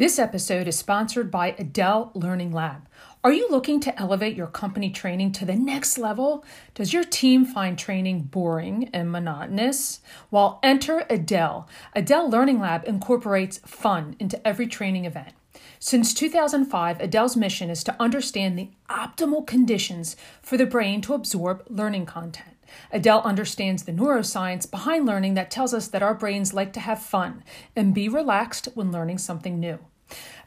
This episode is sponsored by Adele Learning Lab. Are you looking to elevate your company training to the next level? Does your team find training boring and monotonous? Well, enter Adele. Adele Learning Lab incorporates fun into every training event. Since 2005, Adele's mission is to understand the optimal conditions for the brain to absorb learning content. Adele understands the neuroscience behind learning that tells us that our brains like to have fun and be relaxed when learning something new.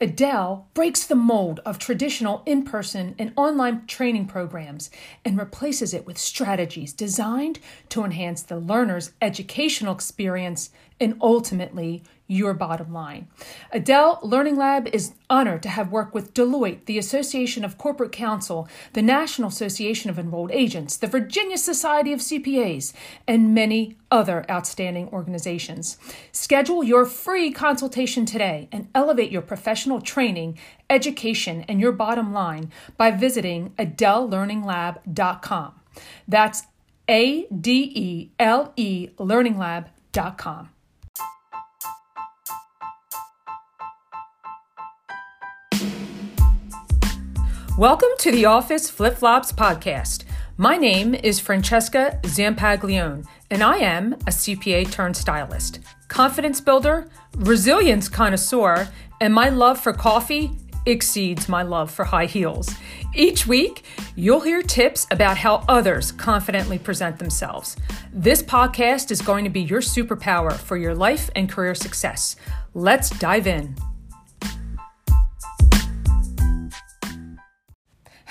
Adele breaks the mold of traditional in person and online training programs and replaces it with strategies designed to enhance the learner's educational experience and ultimately your bottom line. Adele Learning Lab is honored to have worked with Deloitte, the Association of Corporate Counsel, the National Association of Enrolled Agents, the Virginia Society of CPAs, and many other outstanding organizations. Schedule your free consultation today and elevate your professional training, education, and your bottom line by visiting adelelearninglab.com. That's A D E L E learninglab.com. Welcome to the Office Flip Flops podcast. My name is Francesca Zampaglione, and I am a CPA turned stylist, confidence builder, resilience connoisseur, and my love for coffee exceeds my love for high heels. Each week, you'll hear tips about how others confidently present themselves. This podcast is going to be your superpower for your life and career success. Let's dive in.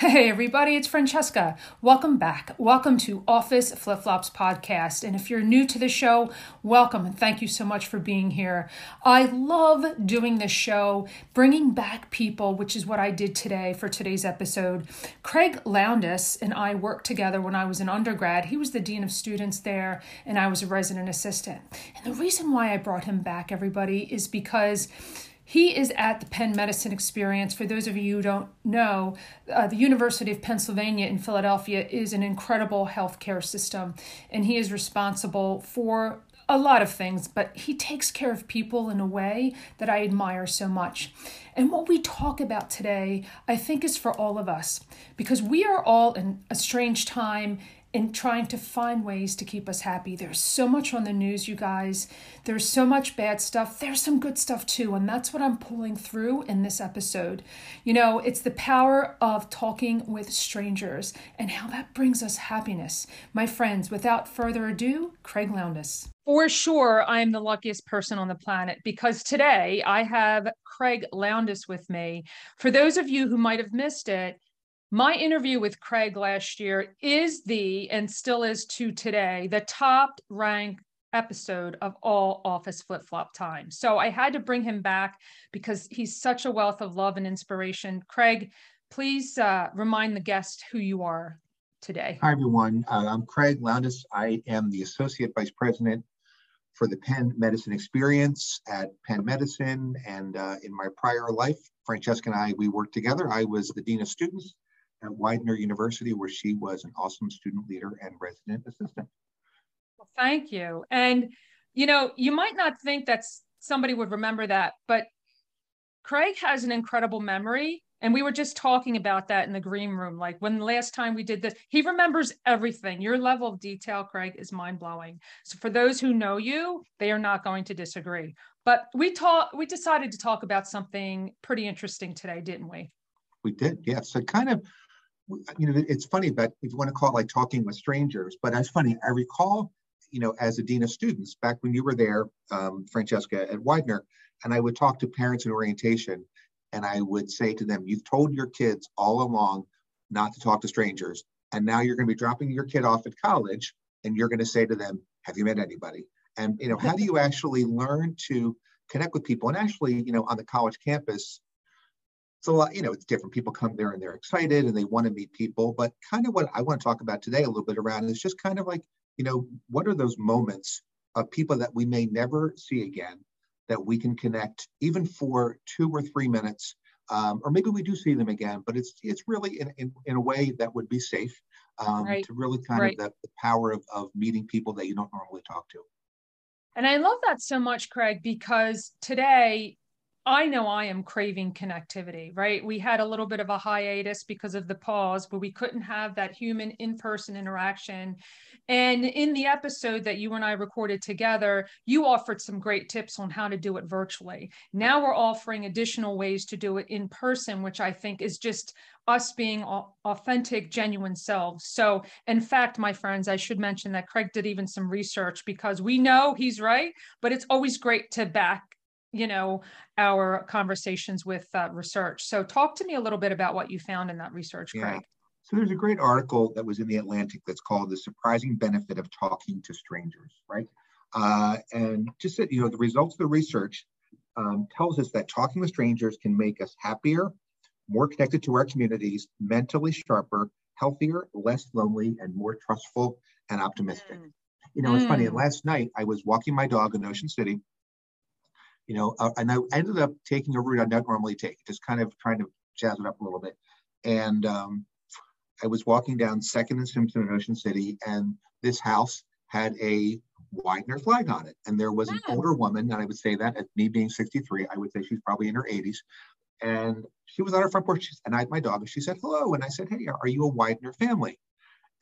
Hey, everybody, it's Francesca. Welcome back. Welcome to Office Flip Flops Podcast. And if you're new to the show, welcome and thank you so much for being here. I love doing this show, bringing back people, which is what I did today for today's episode. Craig Loundas and I worked together when I was an undergrad. He was the Dean of Students there, and I was a resident assistant. And the reason why I brought him back, everybody, is because he is at the Penn Medicine Experience. For those of you who don't know, uh, the University of Pennsylvania in Philadelphia is an incredible healthcare system, and he is responsible for a lot of things, but he takes care of people in a way that I admire so much. And what we talk about today, I think, is for all of us because we are all in a strange time in trying to find ways to keep us happy. There's so much on the news, you guys. There's so much bad stuff. There's some good stuff too, and that's what I'm pulling through in this episode. You know, it's the power of talking with strangers and how that brings us happiness. My friends, without further ado, Craig Loundas. For sure, I am the luckiest person on the planet because today I have Craig Loundas with me. For those of you who might have missed it, my interview with Craig last year is the, and still is to today, the top ranked episode of all Office Flip Flop time. So I had to bring him back because he's such a wealth of love and inspiration. Craig, please uh, remind the guest who you are today. Hi, everyone. Uh, I'm Craig Loundas. I am the Associate Vice President for the Penn Medicine Experience at Penn Medicine. And uh, in my prior life, Francesca and I, we worked together. I was the Dean of Students at Widener University, where she was an awesome student leader and resident assistant. Well, thank you. And, you know, you might not think that somebody would remember that, but Craig has an incredible memory. And we were just talking about that in the green room. Like when the last time we did this, he remembers everything. Your level of detail, Craig, is mind blowing. So for those who know you, they are not going to disagree. But we talked, we decided to talk about something pretty interesting today, didn't we? We did, yes. So kind of you know, it's funny, but if you want to call it like talking with strangers, but it's funny. I recall, you know, as a dean of students back when you were there, um, Francesca at Widener, and I would talk to parents in orientation, and I would say to them, "You've told your kids all along not to talk to strangers, and now you're going to be dropping your kid off at college, and you're going to say to them, "Have you met anybody?" And you know, how do you actually learn to connect with people? And actually, you know, on the college campus, it's a you know, it's different. People come there and they're excited and they want to meet people. But kind of what I want to talk about today a little bit around is just kind of like, you know, what are those moments of people that we may never see again that we can connect even for two or three minutes um, or maybe we do see them again, but it's it's really in, in, in a way that would be safe um, right. to really kind right. of the, the power of, of meeting people that you don't normally talk to. And I love that so much, Craig, because today I know I am craving connectivity, right? We had a little bit of a hiatus because of the pause, but we couldn't have that human in person interaction. And in the episode that you and I recorded together, you offered some great tips on how to do it virtually. Now we're offering additional ways to do it in person, which I think is just us being authentic, genuine selves. So, in fact, my friends, I should mention that Craig did even some research because we know he's right, but it's always great to back you know our conversations with uh, research so talk to me a little bit about what you found in that research yeah. craig so there's a great article that was in the atlantic that's called the surprising benefit of talking to strangers right uh, and just that you know the results of the research um, tells us that talking with strangers can make us happier more connected to our communities mentally sharper healthier less lonely and more trustful and optimistic mm. you know it's mm. funny last night i was walking my dog in ocean city you know, uh, and I ended up taking a route I don't normally take, just kind of trying to jazz it up a little bit. And um, I was walking down Second and Simpson in Ocean City, and this house had a Widener flag on it. And there was an oh. older woman, and I would say that at me being 63, I would say she's probably in her 80s. And she was on her front porch, and I had my dog, and she said, hello. And I said, hey, are you a Widener family?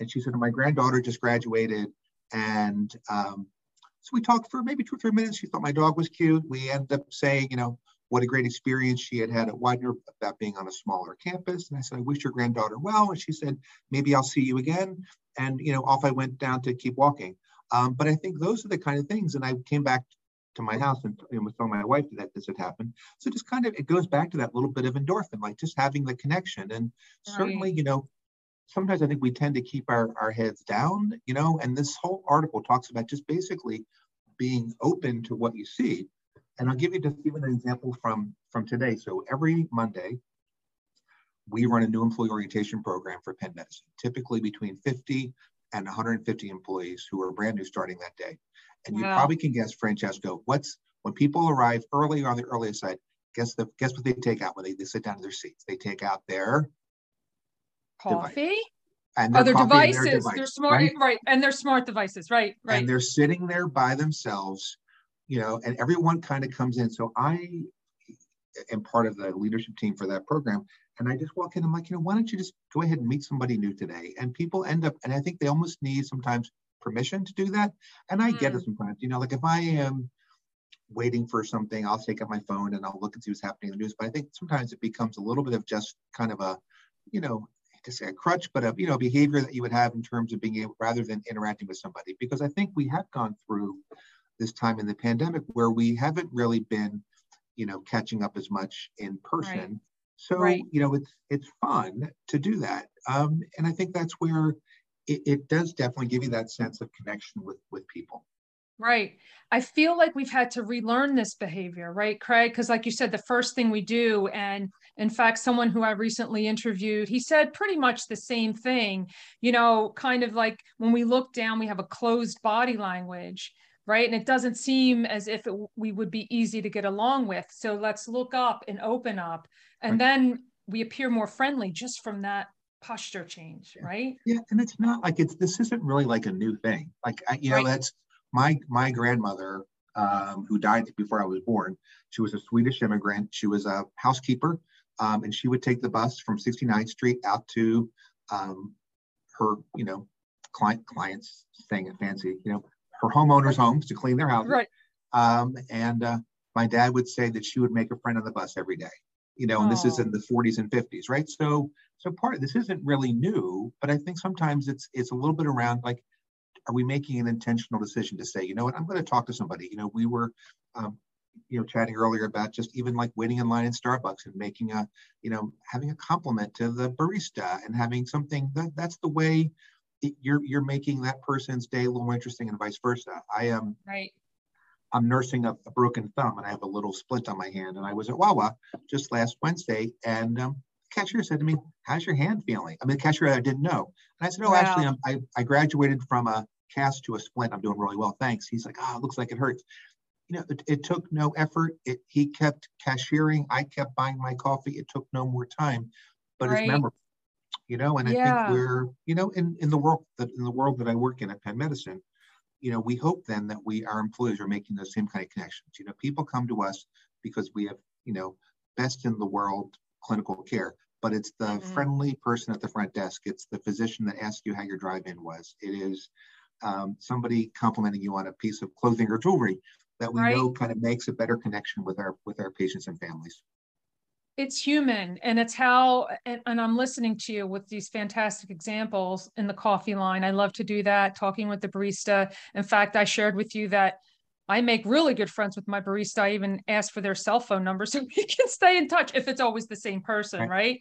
And she said, my granddaughter just graduated, and um, so we talked for maybe two or three minutes. She thought my dog was cute. We ended up saying, you know, what a great experience she had had at Widener about being on a smaller campus. And I said, I wish your granddaughter well. And she said, maybe I'll see you again. And, you know, off I went down to keep walking. Um, but I think those are the kind of things. And I came back to my house and, and was telling my wife that this had happened. So just kind of, it goes back to that little bit of endorphin, like just having the connection. And right. certainly, you know, sometimes I think we tend to keep our, our heads down, you know, and this whole article talks about just basically being open to what you see. And I'll give you just even an example from, from today. So every Monday, we run a new employee orientation program for Penn Medicine, typically between 50 and 150 employees who are brand new starting that day. And you probably can guess, Francesco, what's when people arrive early on the earliest side, guess the guess what they take out when they, they sit down in their seats? They take out their coffee device. and other devices. Device, they're smart, right? right? And they're smart devices, right? Right. And they're sitting there by themselves, you know, and everyone kind of comes in. So I am part of the leadership team for that program. And I just walk in, I'm like, you know, why don't you just go ahead and meet somebody new today? And people end up, and I think they almost need sometimes permission to do that. And I mm. get it mm. sometimes, you know, like if I am waiting for something, I'll take up my phone and I'll look and see what's happening in the news. But I think sometimes it becomes a little bit of just kind of a, you know, to say a crutch, but a you know behavior that you would have in terms of being able rather than interacting with somebody. Because I think we have gone through this time in the pandemic where we haven't really been, you know, catching up as much in person. Right. So right. you know, it's it's fun to do that, um, and I think that's where it, it does definitely give you that sense of connection with with people. Right. I feel like we've had to relearn this behavior, right, Craig? Because, like you said, the first thing we do, and in fact, someone who I recently interviewed, he said pretty much the same thing. You know, kind of like when we look down, we have a closed body language, right? And it doesn't seem as if it, we would be easy to get along with. So let's look up and open up. And right. then we appear more friendly just from that posture change, right? Yeah. And it's not like it's, this isn't really like a new thing. Like, you know, right. that's, my my grandmother, um, who died before I was born, she was a Swedish immigrant. She was a housekeeper, um, and she would take the bus from 69th Street out to um, her, you know, client clients saying it fancy, you know, her homeowners' homes to clean their houses. Right. Um, and uh, my dad would say that she would make a friend on the bus every day. You know, and this is in the 40s and 50s, right? So, so part of this isn't really new, but I think sometimes it's it's a little bit around like are we making an intentional decision to say, you know what, I'm going to talk to somebody? You know, we were, um, you know, chatting earlier about just even like waiting in line in Starbucks and making a, you know, having a compliment to the barista and having something that that's the way it, you're you're making that person's day a little more interesting and vice versa. I am um, right. I'm nursing a, a, broken thumb and I have a little splint on my hand. And I was at Wawa just last Wednesday, and um, cashier said to me, "How's your hand feeling?" I mean, the cashier I didn't know, and I said, "Oh, wow. actually, I'm, I I graduated from a cast to a splint. I'm doing really well. Thanks. He's like, ah, oh, looks like it hurts. You know, it, it took no effort. It, he kept cashiering. I kept buying my coffee. It took no more time, but right. it's memorable. You know, and I yeah. think we're, you know, in, in the world that in the world that I work in at Penn Medicine, you know, we hope then that we our employees are making those same kind of connections. You know, people come to us because we have you know, best in the world clinical care, but it's the mm-hmm. friendly person at the front desk. It's the physician that asks you how your drive-in was. It is um, somebody complimenting you on a piece of clothing or jewelry that we right. know kind of makes a better connection with our with our patients and families. It's human and it's how and, and, i'm listening to you with these fantastic examples in the coffee line. I love to do that talking with the barista. In fact i shared with you that i make really good friends with my barista. I even ask for their cell phone number so we can stay in touch if it's always the same person right, right?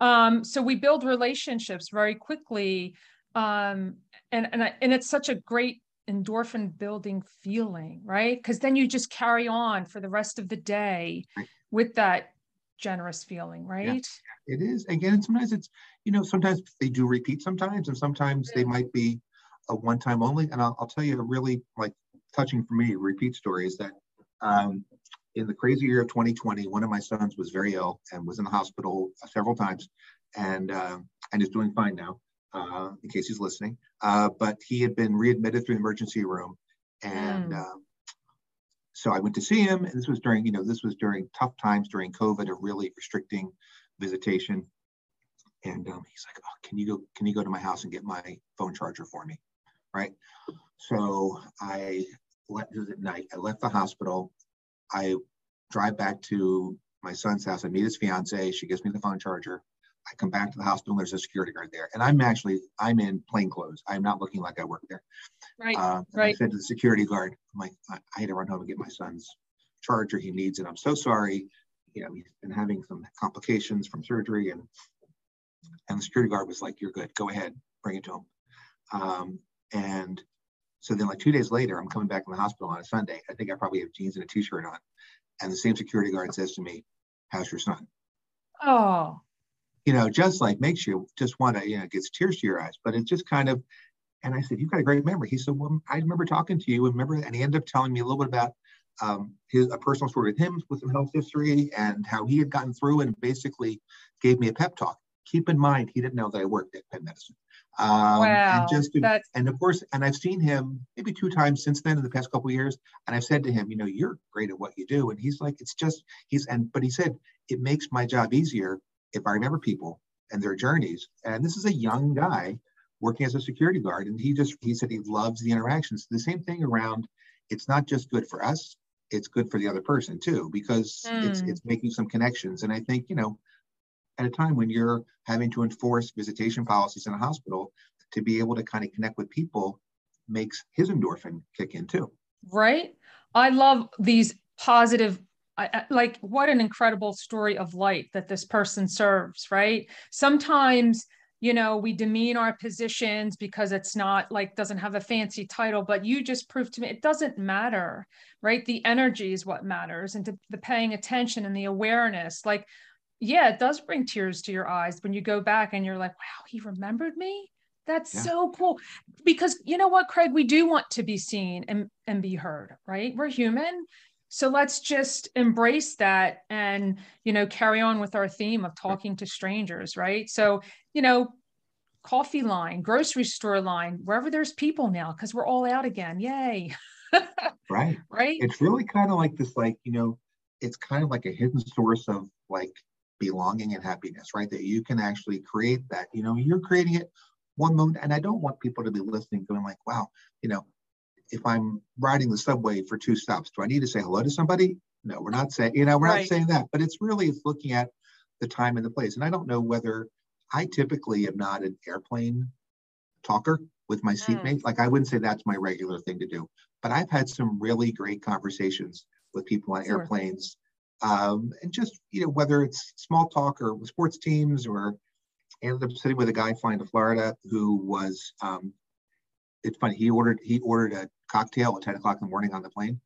Um, so we build relationships very quickly um, and and, I, and it's such a great endorphin building feeling right because then you just carry on for the rest of the day with that generous feeling, right? Yeah, it is. Again, sometimes it's, you know, sometimes they do repeat sometimes, and sometimes they might be a one time only. And I'll, I'll, tell you a really like touching for me repeat story is that um, in the crazy year of 2020, one of my sons was very ill and was in the hospital several times and, uh, and is doing fine now, uh, in case he's listening. Uh, but he had been readmitted through the emergency room and mm. So I went to see him, and this was during, you know, this was during tough times during COVID of really restricting visitation. And um, he's like, oh, "Can you go? Can you go to my house and get my phone charger for me?" Right. So I left. Was at night. I left the hospital. I drive back to my son's house. I meet his fiance. She gives me the phone charger. I come back to the hospital. And there's a security guard there, and I'm actually I'm in plain clothes. I'm not looking like I work there. Right. Uh, right. I said to the security guard, "I'm like, I, I had to run home and get my son's charger. He needs it. I'm so sorry. You know, he's been having some complications from surgery, and and the security guard was like, "You're good. Go ahead, bring it to him." Um, and so then, like two days later, I'm coming back from the hospital on a Sunday. I think I probably have jeans and a t-shirt on, and the same security guard says to me, "How's your son?" Oh you know, just like makes you just want to, you know, gets tears to your eyes. But it's just kind of, and I said, you've got a great memory. He said, well, I remember talking to you. And remember, and he ended up telling me a little bit about um, his a personal story with him with some health history and how he had gotten through and basically gave me a pep talk. Keep in mind, he didn't know that I worked at Penn Medicine. Um, wow, and just to, and of course, and I've seen him maybe two times since then in the past couple of years, and I've said to him, you know, you're great at what you do, and he's like, it's just he's and but he said it makes my job easier if I remember people and their journeys. And this is a young guy working as a security guard, and he just he said he loves the interactions. The same thing around. It's not just good for us; it's good for the other person too, because mm. it's hmm. it's making some connections. And I think you know, at a time when you're having to enforce visitation policies in a hospital, to be able to kind of connect with people makes his endorphin kick in too. Right. I love these positive I, like what an incredible story of light that this person serves right? Sometimes you know we demean our positions because it's not like doesn't have a fancy title but you just proved to me it doesn't matter right? The energy is what matters and to, the paying attention and the awareness. Like yeah it does bring tears to your eyes when you go back and you're like wow he remembered me? That's yeah. so cool. Because you know what craig? We do want to be seen and, and be heard right? We're human so let's just embrace that and you know carry on with our theme of talking to strangers right? So you know coffee line grocery store line wherever there's people now because we're all out again. Yay. Right. Right? It's really kind of like this like you know it's kind of like a hidden source of like belonging and happiness right? That you can actually create that. You know you're creating it one moment and i don't want people to be listening going like wow you know if I'm riding the subway for two stops, do I need to say hello to somebody? No, we're not saying, you know, we're right. not saying that, but it's really it's looking at the time and the place. And I don't know whether I typically am not an airplane talker with my mm. seatmate. Like I wouldn't say that's my regular thing to do, but I've had some really great conversations with people on sure. airplanes. Um, and just, you know, whether it's small talk or with sports teams or ended up sitting with a guy flying to Florida who was um, it's funny. He ordered he ordered a cocktail at 10 o'clock in the morning on the plane.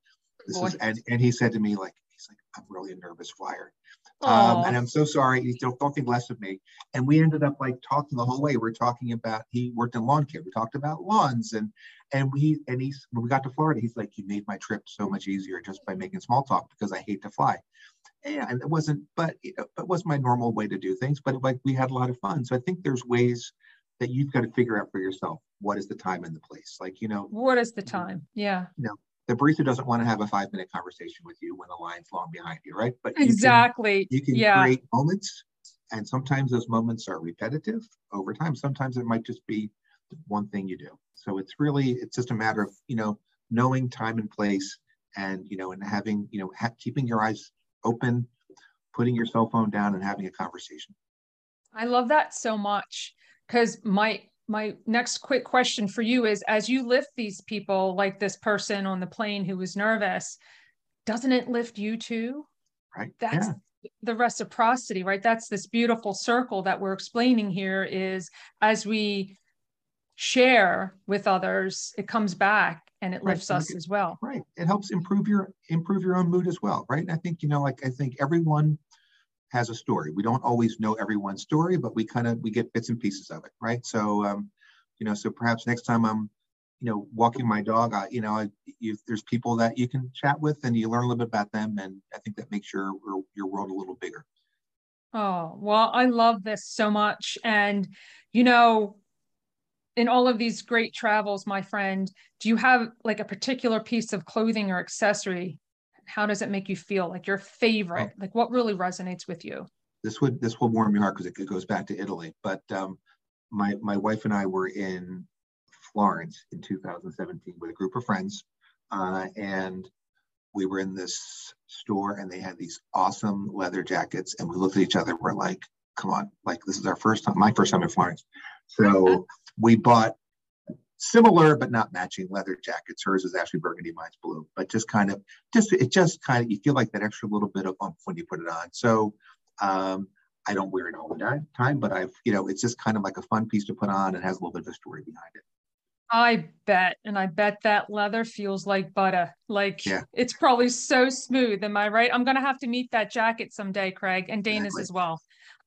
This Boy. is and, and he said to me, like, he's like, I'm really a nervous flyer. Um, and I'm so sorry. You don't, don't think less of me. And we ended up like talking the whole way. We are talking about he worked in lawn care. We talked about lawns and and we and he's when we got to Florida, he's like, you made my trip so much easier just by making small talk because I hate to fly. Yeah, and it wasn't, but it, it was my normal way to do things. But like we had a lot of fun. So I think there's ways that you've got to figure out for yourself what is the time and the place like you know what is the time yeah you know the barista doesn't want to have a five minute conversation with you when the line's long behind you, right? But exactly. You can, you can yeah. create moments, and sometimes those moments are repetitive over time. Sometimes it might just be one thing you do. So it's really it's just a matter of you know knowing time and place, and you know and having you know ha- keeping your eyes open, putting your cell phone down, and having a conversation. I love that so much because my my next quick question for you is as you lift these people like this person on the plane who was nervous doesn't it lift you too right that's yeah. the reciprocity right that's this beautiful circle that we're explaining here is as we share with others it comes back and it lifts right. us as well right it helps improve your improve your own mood as well right and i think you know like i think everyone has a story. We don't always know everyone's story, but we kind of we get bits and pieces of it, right? So, um, you know, so perhaps next time I'm, you know, walking my dog, I, you know, I, you, there's people that you can chat with, and you learn a little bit about them, and I think that makes your your world a little bigger. Oh well, I love this so much, and you know, in all of these great travels, my friend, do you have like a particular piece of clothing or accessory how does it make you feel like your favorite oh. like what really resonates with you this would this will warm your heart because it, goes back to italy but um, my my wife and i were in florence in 2017 with a group of friends uh, and we were in this store and they had these awesome leather jackets and we looked at each other we're like come on like this is our first time my first time in florence so we bought similar but not matching leather jackets. Hers is actually burgundy, mine's blue, but just kind of just it just kind of you feel like that extra little bit of oomph when you put it on. So um, I don't wear it all the time, but I've you know it's just kind of like a fun piece to put on and has a little bit of a story behind it. I bet, and I bet that leather feels like butter. Like yeah. it's probably so smooth. Am I right? I'm gonna have to meet that jacket someday, Craig, and Dana's exactly. as well.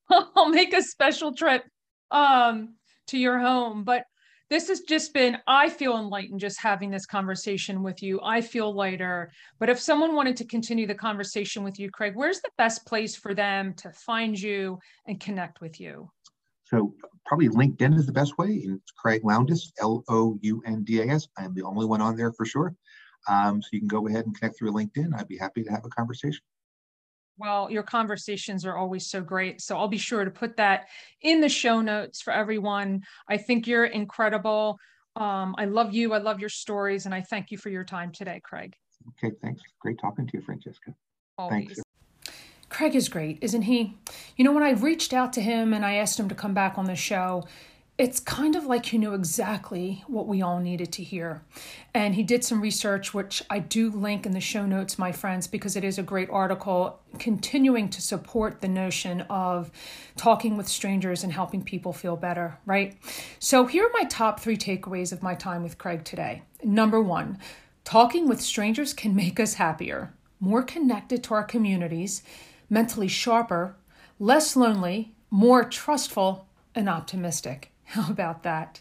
I'll make a special trip um to your home. But this has just been i feel enlightened just having this conversation with you. I feel lighter. But if someone wanted to continue the conversation with you craig where's the best place for them to find you and connect with you? So probably linkedin is the best way. It's craig loundas l-o-u-n-d-a-s i am the only one on there for sure. Um, so you can go ahead and connect through linkedin. I'd be happy to have a conversation well, your conversations are always so great. So I'll be sure to put that in the show notes for everyone. I think you're incredible. Um, I love you. I love your stories. And I thank you for your time today, Craig. Okay, thanks. Great talking to you, Francesca. Always. Thanks. Craig is great, isn't he? You know, when I reached out to him and I asked him to come back on the show, it's kind of like he knew exactly what we all needed to hear. And he did some research, which I do link in the show notes, my friends, because it is a great article continuing to support the notion of talking with strangers and helping people feel better, right? So here are my top three takeaways of my time with Craig today. Number one, talking with strangers can make us happier, more connected to our communities, mentally sharper, less lonely, more trustful, and optimistic. How about that?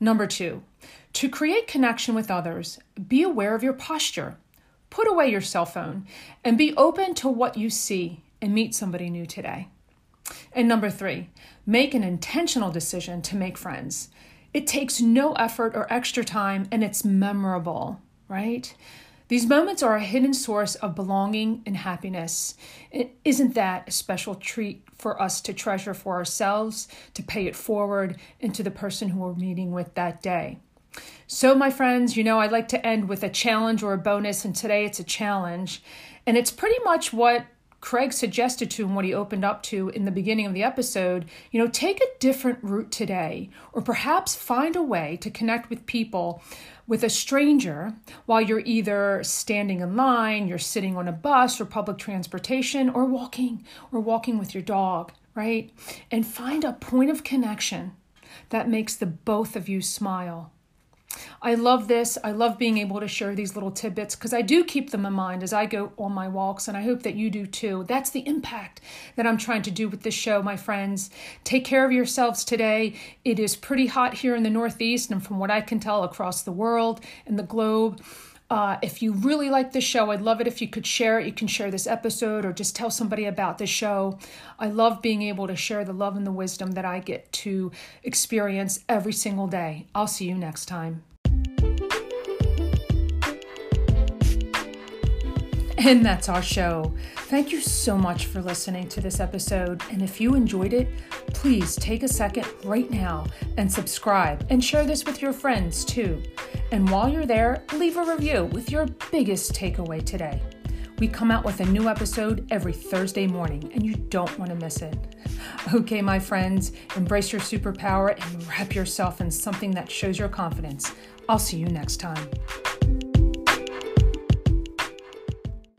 Number two, to create connection with others, be aware of your posture. Put away your cell phone and be open to what you see and meet somebody new today. And number three, make an intentional decision to make friends. It takes no effort or extra time and it's memorable, right? These moments are a hidden source of belonging and happiness. Isn't that a special treat for us to treasure for ourselves, to pay it forward, and to the person who we're meeting with that day? So, my friends, you know, I'd like to end with a challenge or a bonus, and today it's a challenge. And it's pretty much what Craig suggested to him what he opened up to in the beginning of the episode, you know, take a different route today, or perhaps find a way to connect with people with a stranger while you're either standing in line, you're sitting on a bus or public transportation, or walking, or walking with your dog, right? And find a point of connection that makes the both of you smile. I love this. I love being able to share these little tidbits because I do keep them in mind as I go on my walks, and I hope that you do too. That's the impact that I'm trying to do with this show, my friends. Take care of yourselves today. It is pretty hot here in the Northeast, and from what I can tell, across the world and the globe. Uh, if you really like this show, I'd love it if you could share it. You can share this episode or just tell somebody about the show. I love being able to share the love and the wisdom that I get to experience every single day. I'll see you next time. And that's our show. Thank you so much for listening to this episode. And if you enjoyed it, please take a second right now and subscribe and share this with your friends too. And while you're there, leave a review with your biggest takeaway today. We come out with a new episode every Thursday morning, and you don't want to miss it. Okay, my friends, embrace your superpower and wrap yourself in something that shows your confidence. I'll see you next time.